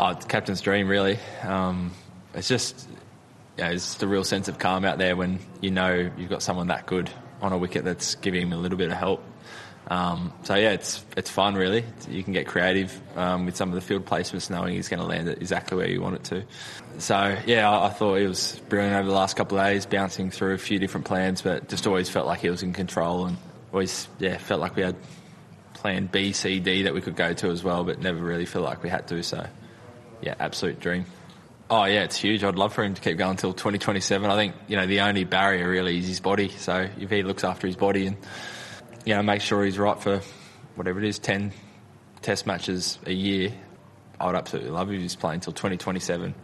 Oh, it's captain's dream, really. Um, it's just, yeah, it's just a real sense of calm out there when you know you've got someone that good on a wicket that's giving him a little bit of help. Um, so yeah, it's it's fun, really. You can get creative um, with some of the field placements, knowing he's going to land it exactly where you want it to. So yeah, I, I thought he was brilliant over the last couple of days, bouncing through a few different plans, but just always felt like he was in control and always yeah felt like we had plan B, C, D that we could go to as well, but never really feel like we had to. So yeah, absolute dream. Oh yeah, it's huge. I'd love for him to keep going until 2027. I think you know the only barrier really is his body. So if he looks after his body and you know make sure he's right for whatever it is, 10 test matches a year, I would absolutely love if he's playing until 2027.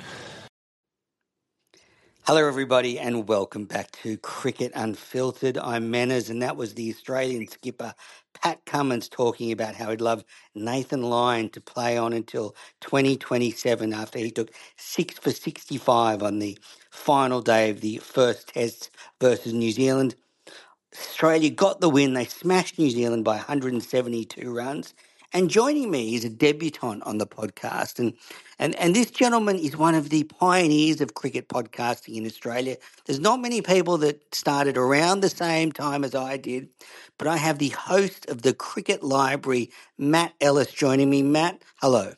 Hello, everybody, and welcome back to Cricket Unfiltered. I'm Menners, and that was the Australian skipper Pat Cummins talking about how he'd love Nathan Lyon to play on until 2027 after he took six for 65 on the final day of the first test versus New Zealand. Australia got the win. They smashed New Zealand by 172 runs. And joining me is a debutant on the podcast. And, and, and this gentleman is one of the pioneers of cricket podcasting in Australia. There's not many people that started around the same time as I did, but I have the host of the Cricket Library, Matt Ellis, joining me. Matt, hello.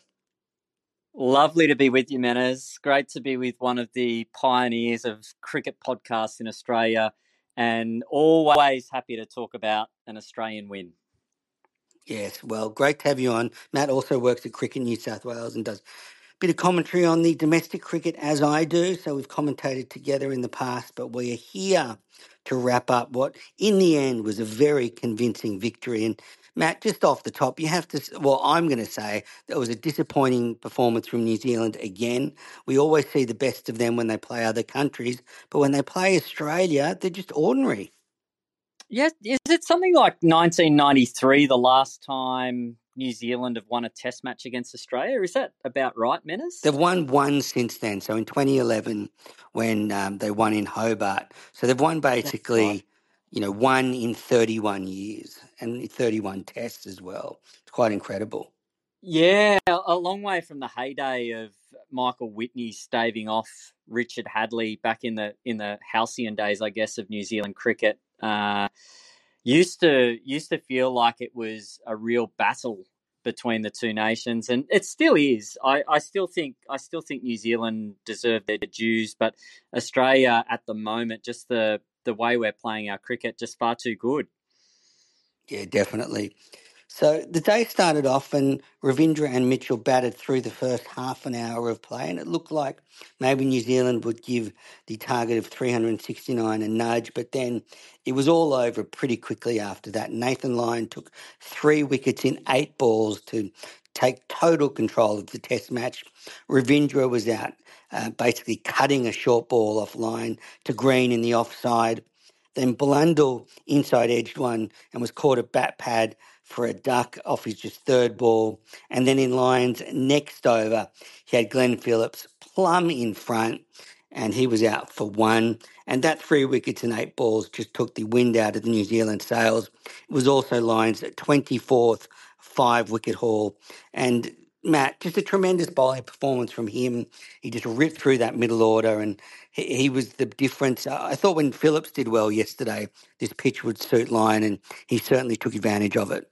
Lovely to be with you, Menners. Great to be with one of the pioneers of cricket podcasts in Australia, and always happy to talk about an Australian win. Yes, well, great to have you on. Matt also works at Cricket New South Wales and does a bit of commentary on the domestic cricket as I do. So we've commentated together in the past, but we are here to wrap up what in the end was a very convincing victory. And Matt, just off the top, you have to, well, I'm going to say that was a disappointing performance from New Zealand again. We always see the best of them when they play other countries, but when they play Australia, they're just ordinary. Yes, is it something like 1993, the last time New Zealand have won a Test match against Australia? Is that about right, Menners? They've won one since then. So in 2011, when um, they won in Hobart, so they've won basically, right. you know, one in 31 years and 31 tests as well. It's quite incredible. Yeah, a long way from the heyday of Michael Whitney staving off Richard Hadlee back in the in the halcyon days, I guess, of New Zealand cricket. Uh, used to used to feel like it was a real battle between the two nations, and it still is. I, I still think I still think New Zealand deserve their dues, but Australia at the moment, just the the way we're playing our cricket, just far too good. Yeah, definitely. So the day started off and Ravindra and Mitchell batted through the first half an hour of play, and it looked like maybe New Zealand would give the target of 369 a nudge, but then it was all over pretty quickly after that. Nathan Lyon took three wickets in eight balls to take total control of the test match. Ravindra was out, uh, basically cutting a short ball offline to Green in the offside. Then Blundell inside edged one and was caught a bat pad for a duck off his just third ball. And then in Lyons next over, he had Glenn Phillips plumb in front and he was out for one. And that three wickets and eight balls just took the wind out of the New Zealand sails. It was also Lyons' 24th five wicket haul. And Matt, just a tremendous bowling performance from him. He just ripped through that middle order and he, he was the difference. I thought when Phillips did well yesterday, this pitch would suit Lyon and he certainly took advantage of it.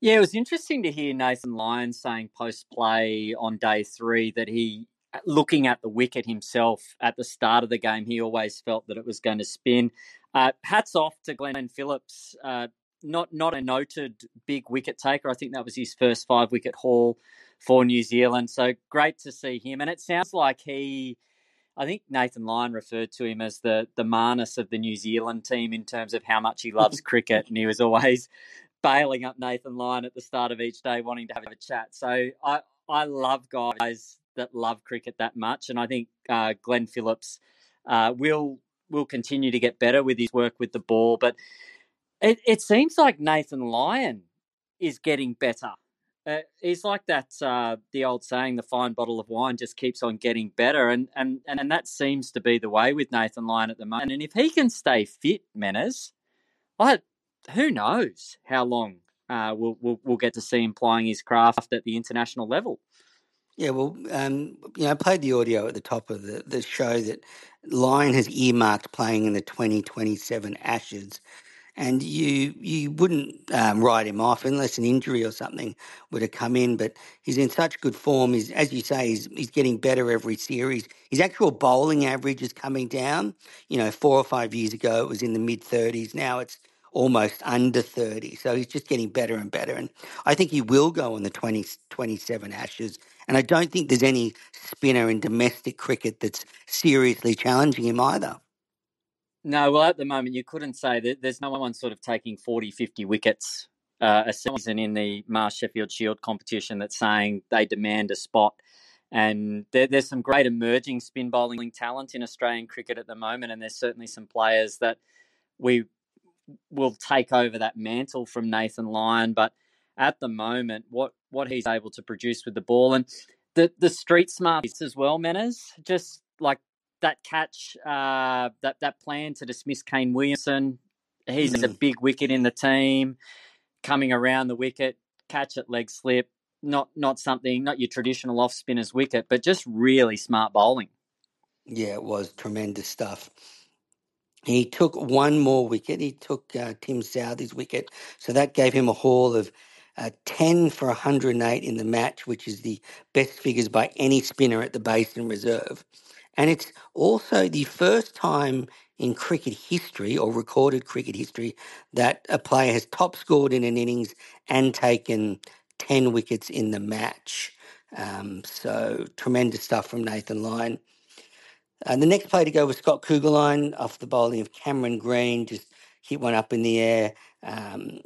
Yeah, it was interesting to hear Nathan Lyon saying post play on day three that he looking at the wicket himself at the start of the game, he always felt that it was going to spin. Uh, hats off to Glenn Phillips. Uh, not not a noted big wicket taker. I think that was his first five wicket haul for New Zealand. So great to see him. And it sounds like he, I think Nathan Lyon referred to him as the the Marnus of the New Zealand team in terms of how much he loves cricket, and he was always bailing up Nathan Lyon at the start of each day, wanting to have a chat. So I I love guys that love cricket that much, and I think uh, Glenn Phillips uh, will will continue to get better with his work with the ball. But it, it seems like Nathan Lyon is getting better. Uh, he's like that uh, the old saying, "The fine bottle of wine just keeps on getting better," and and and and that seems to be the way with Nathan Lyon at the moment. And if he can stay fit, Menners, I who knows how long uh, we'll, we'll we'll get to see him plying his craft at the international level. Yeah, well, um, you know, I played the audio at the top of the, the show that Lyon has earmarked playing in the 2027 Ashes and you you wouldn't um, write him off unless an injury or something would have come in. But he's in such good form. He's, as you say, he's, he's getting better every series. His actual bowling average is coming down. You know, four or five years ago it was in the mid 30s. Now it's almost under 30. So he's just getting better and better. And I think he will go on the 2027 Ashes. And I don't think there's any spinner in domestic cricket that's seriously challenging him either. No, well, at the moment, you couldn't say that there's no one sort of taking 40, 50 wickets uh, a season in the Marsh Sheffield Shield competition that's saying they demand a spot. And there, there's some great emerging spin bowling talent in Australian cricket at the moment, and there's certainly some players that we will take over that mantle from Nathan Lyon. But at the moment, what what he's able to produce with the ball and the the street smarts as well, Menners, just like that catch, uh, that that plan to dismiss Kane Williamson. He's mm. a big wicket in the team, coming around the wicket, catch at leg slip. Not not something, not your traditional off spinner's wicket, but just really smart bowling. Yeah, it was tremendous stuff. He took one more wicket. He took uh, Tim Southee's wicket, so that gave him a haul of uh, 10 for 108 in the match, which is the best figures by any spinner at the Basin Reserve. And it's also the first time in cricket history or recorded cricket history that a player has top scored in an innings and taken 10 wickets in the match. Um, so tremendous stuff from Nathan Lyon. Uh, the next play to go was Scott Kuggeleijn off the bowling of Cameron Green, just hit one up in the air. Um,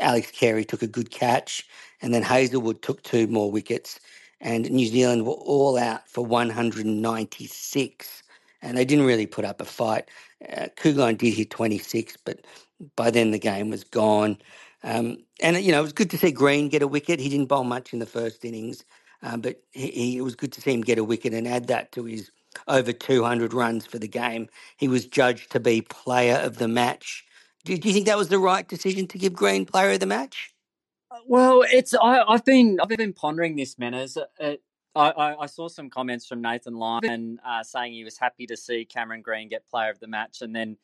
Alex Carey took a good catch, and then Hazlewood took two more wickets and New Zealand were all out for 196. And they didn't really put up a fight. Uh, did hit 26, but by then the game was gone. Um, and, you know, it was good to see Green get a wicket. He didn't bowl much in the first innings, um, but he, he, it was good to see him get a wicket and add that to his over 200 runs for the game. He was judged to be player of the match. Do, you think that was the right decision to give Green player of the match? Well, it's I, have been I've been pondering this, Menners. Uh, I, I, saw some comments from Nathan Lyon uh, saying he was happy to see Cameron Green get Player of the Match, and then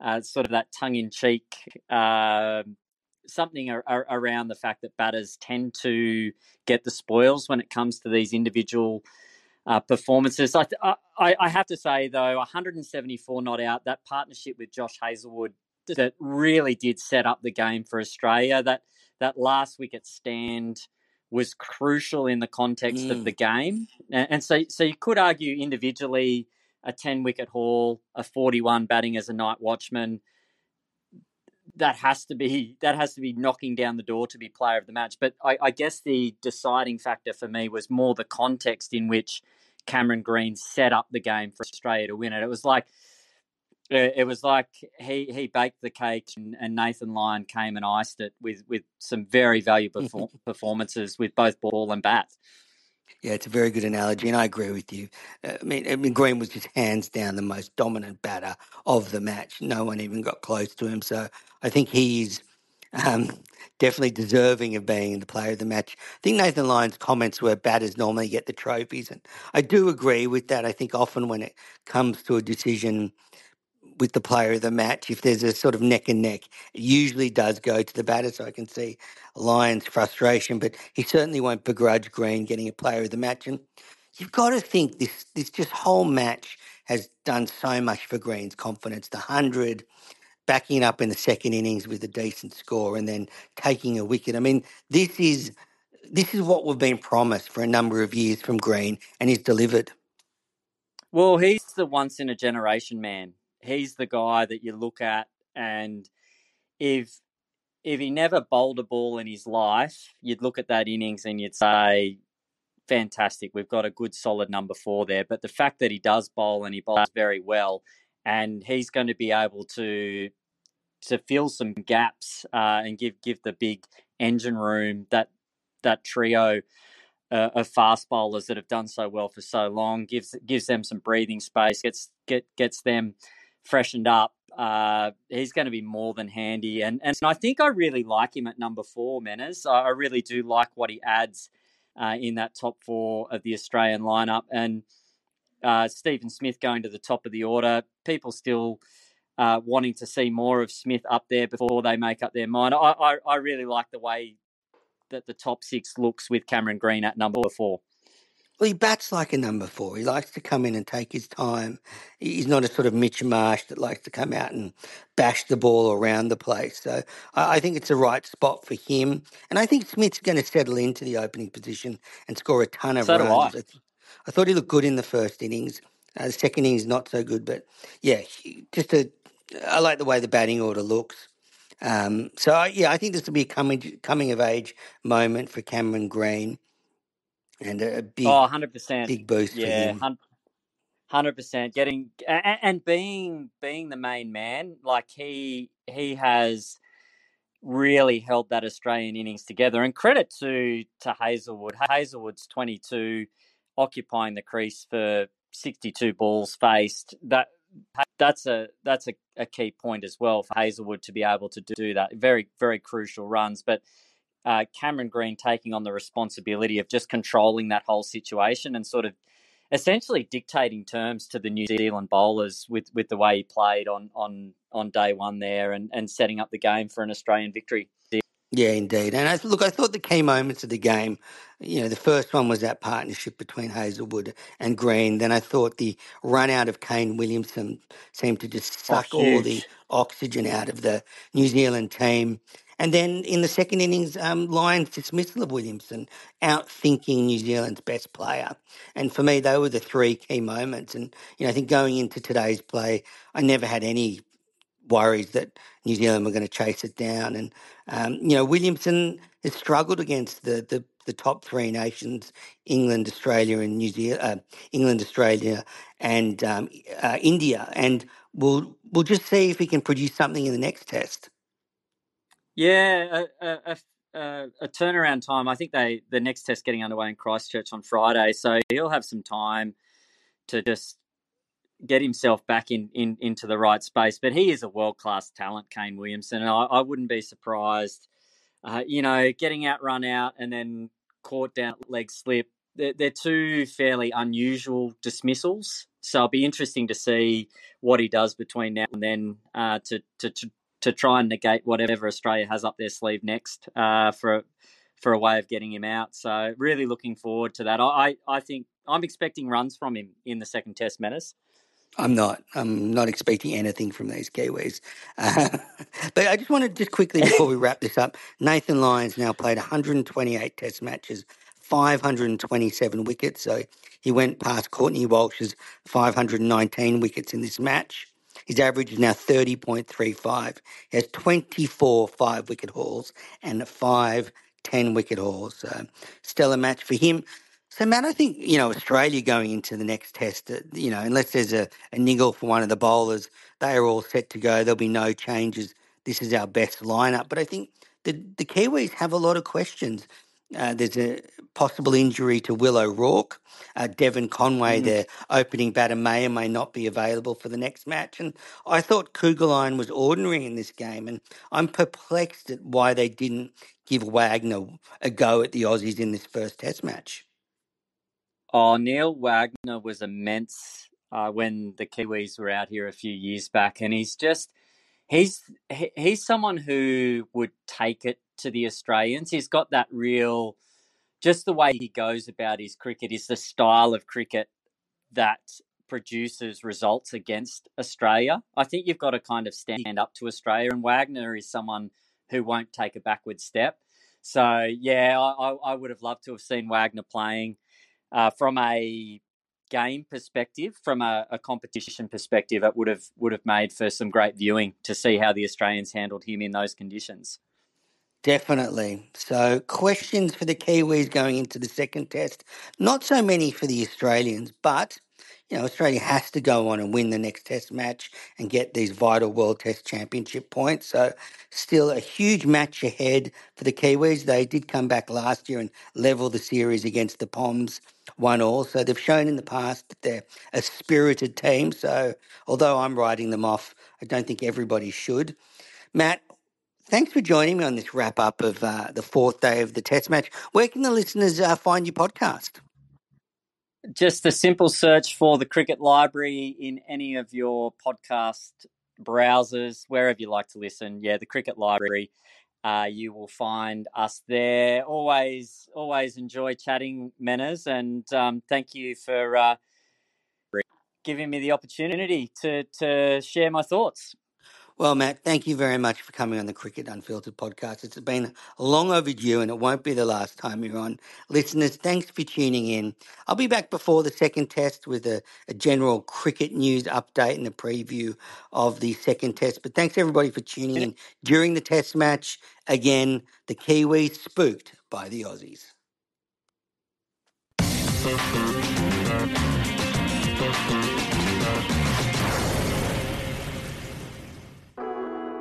uh, sort of that tongue in cheek uh, something ar- ar- around the fact that batters tend to get the spoils when it comes to these individual uh, performances. I, I, I have to say though, 174 not out. That partnership with Josh Hazlewood that really did set up the game for Australia. That that last wicket stand was crucial in the context mm. of the game. And, and, so, so you could argue individually a 10 wicket haul, a 41 batting as a night watchman. that has to be that has to be knocking down the door to be player of the match. But I, I guess the deciding factor for me was more the context in which Cameron Green set up the game for Australia to win it. It was like it was like he, he baked the cake and, and Nathan Lyon came and iced it with, with some very valuable performances with both ball and bat. Yeah, it's a very good analogy, and I agree with you. Uh, I mean, I mean, Green was just hands down the most dominant batter of the match. No one even got close to him. So I think he's um, definitely deserving of being the player of the match. I think Nathan Lyon's comments were batters normally get the trophies, and I do agree with that. I think often when it comes to a decision with the player of the match, if there's a sort of neck and neck, it usually does go to the batter. So I can see Lyon's frustration, but he certainly won't begrudge Green getting a player of the match. And you've got to think this this just whole match has done so much for Green's confidence. The hundred, backing up in the second innings with a decent score, and then taking a wicket. I mean, this is this is what we've been promised for a number of years from Green, and he's delivered. Well, he's the once in a generation man he's the guy that you look at and if if he never bowled a ball in his life, you'd look at that innings and you'd say, fantastic, we've got a good solid number four there. But the fact that he does bowl and he bowls very well, and he's going to be able to to fill some gaps uh, and give give the big engine room that that trio uh, of fast bowlers that have done so well for so long gives gives them some breathing space, gets get gets them freshened up, uh, he's going to be more than handy. And and I think I really like him at number four, Menners. I, really do like what he adds uh, in that top four of the Australian lineup. And uh, Steven Smith going to the top of the order. People still uh, wanting to see more of Smith up there before they make up their mind. I, I, I really like the way that the top six looks with Cameron Green at number four. Well, he bats like a number four. He likes to come in and take his time. He's not a sort of Mitch Marsh that likes to come out and bash the ball around the place. So I think it's the right spot for him. And I think Smith's going to settle into the opening position and score a ton of so runs. I. I. thought he looked good in the first innings. Uh, the second innings not so good, but yeah, just a. I like the way the batting order looks. Um, so yeah, I think this will be a coming coming of age moment for Cameron Green and a big, oh, 100%. big boost yeah, for him. Hundred percent, getting and, and being being the main man, like he he has really held that Australian innings together. And credit to to Hazlewood. Hazlewood's twenty two, occupying the crease for sixty two balls faced. That that's a that's a, a key point as well for Hazlewood to be able to do that. Very very crucial runs, but uh, Cameron Green taking on the responsibility of just controlling that whole situation and sort of essentially dictating terms to the New Zealand bowlers with, with the way he played on on on day one there and, and setting up the game for an Australian victory. Yeah, indeed. And I, look, I thought the key moments of the game, you know, the first one was that partnership between Hazlewood and Green. Then I thought the run out of Kane Williamson seemed to just oh, suck all the oxygen out of the New Zealand team. And then in the second innings, um, Lyon's dismissal of Williamson, outthinking New Zealand's best player. And for me, they were the three key moments. And, you know, I think going into today's play, I never had any worries that New Zealand were going to chase it down. And, um, you know, Williamson has struggled against the, the, the top three nations, England, Australia, and New Zealand, uh, England, Australia, and um, uh, India. And we'll, we'll just see if he can produce something in the next test. Yeah, a, a, a, turnaround time. I think they the next test getting underway in Christchurch on Friday, so he'll have some time to just get himself back in, in into the right space. But he is a world class talent, Kane Williamson, and I, I wouldn't be surprised. Uh, you know, getting out, run out, and then caught down leg slip. They're, they're two fairly unusual dismissals, so it'll be interesting to see what he does between now and then uh, to, to, to to try and negate whatever Australia has up their sleeve next uh, for for a way of getting him out. So really looking forward to that. I I think I'm expecting runs from him in the second Test, Menners. I'm not. I'm not expecting anything from these Kiwis. Uh, but I just wanted just quickly before we wrap this up, Nathan Lyons now played 128 Test matches, 527 wickets. So he went past Courtney Walsh's 519 wickets in this match. His average is now 30.35. He has 24 five wicket hauls and five 10 wicket hauls. So, stellar match for him. So, Matt, I think, you know, Australia going into the next test, uh, you know, unless there's a, a niggle for one of the bowlers, they are all set to go. There'll be no changes. This is our best lineup. But I think the, the Kiwis have a lot of questions. Uh, there's a possible injury to Will O'Rourke. Uh, Devon Conway, Mm. their opening batter, may or may not be available for the next match. And I thought Kuggeleijn was ordinary in this game. And I'm perplexed at why they didn't give Wagner a go at the Aussies in this first test match. Oh, Neil Wagner was immense uh, when the Kiwis were out here a few years back, and he's just he's he's someone who would take it to the Australians. He's got that real, just the way he goes about his cricket is the style of cricket that produces results against Australia. I think you've got to kind of stand up to Australia, and Wagner is someone who won't take a backward step. So yeah, I, I, I would have loved to have seen Wagner playing uh, from a game perspective, from a, a competition perspective. It would have would have made for some great viewing to see how the Australians handled him in those conditions. Definitely. So, questions for the Kiwis going into the second test. Not so many for the Australians, but you know, Australia has to go on and win the next test match and get these vital World Test Championship points. So, still a huge match ahead for the Kiwis. They did come back last year and level the series against the Poms one all. So, they've shown in the past that they're a spirited team. So, although I'm writing them off, I don't think everybody should. Matt, Thanks for joining me on this wrap up of uh, the fourth day of the test match. Where can the listeners uh, find your podcast? Just a simple search for the Cricket Library in any of your podcast browsers, wherever you like to listen. Yeah, the Cricket Library. Uh, you will find us there. Always, always enjoy chatting, Menners, and um, thank you for uh, giving me the opportunity to to share my thoughts. Well, Matt, thank you very much for coming on the Cricket Unfiltered podcast. It's been long overdue and it won't be the last time you're on. Listeners, thanks for tuning in. I'll be back before the second test with a, a general cricket news update and a preview of the second test. But thanks everybody for tuning in during the test match. Again, the Kiwis spooked by the Aussies.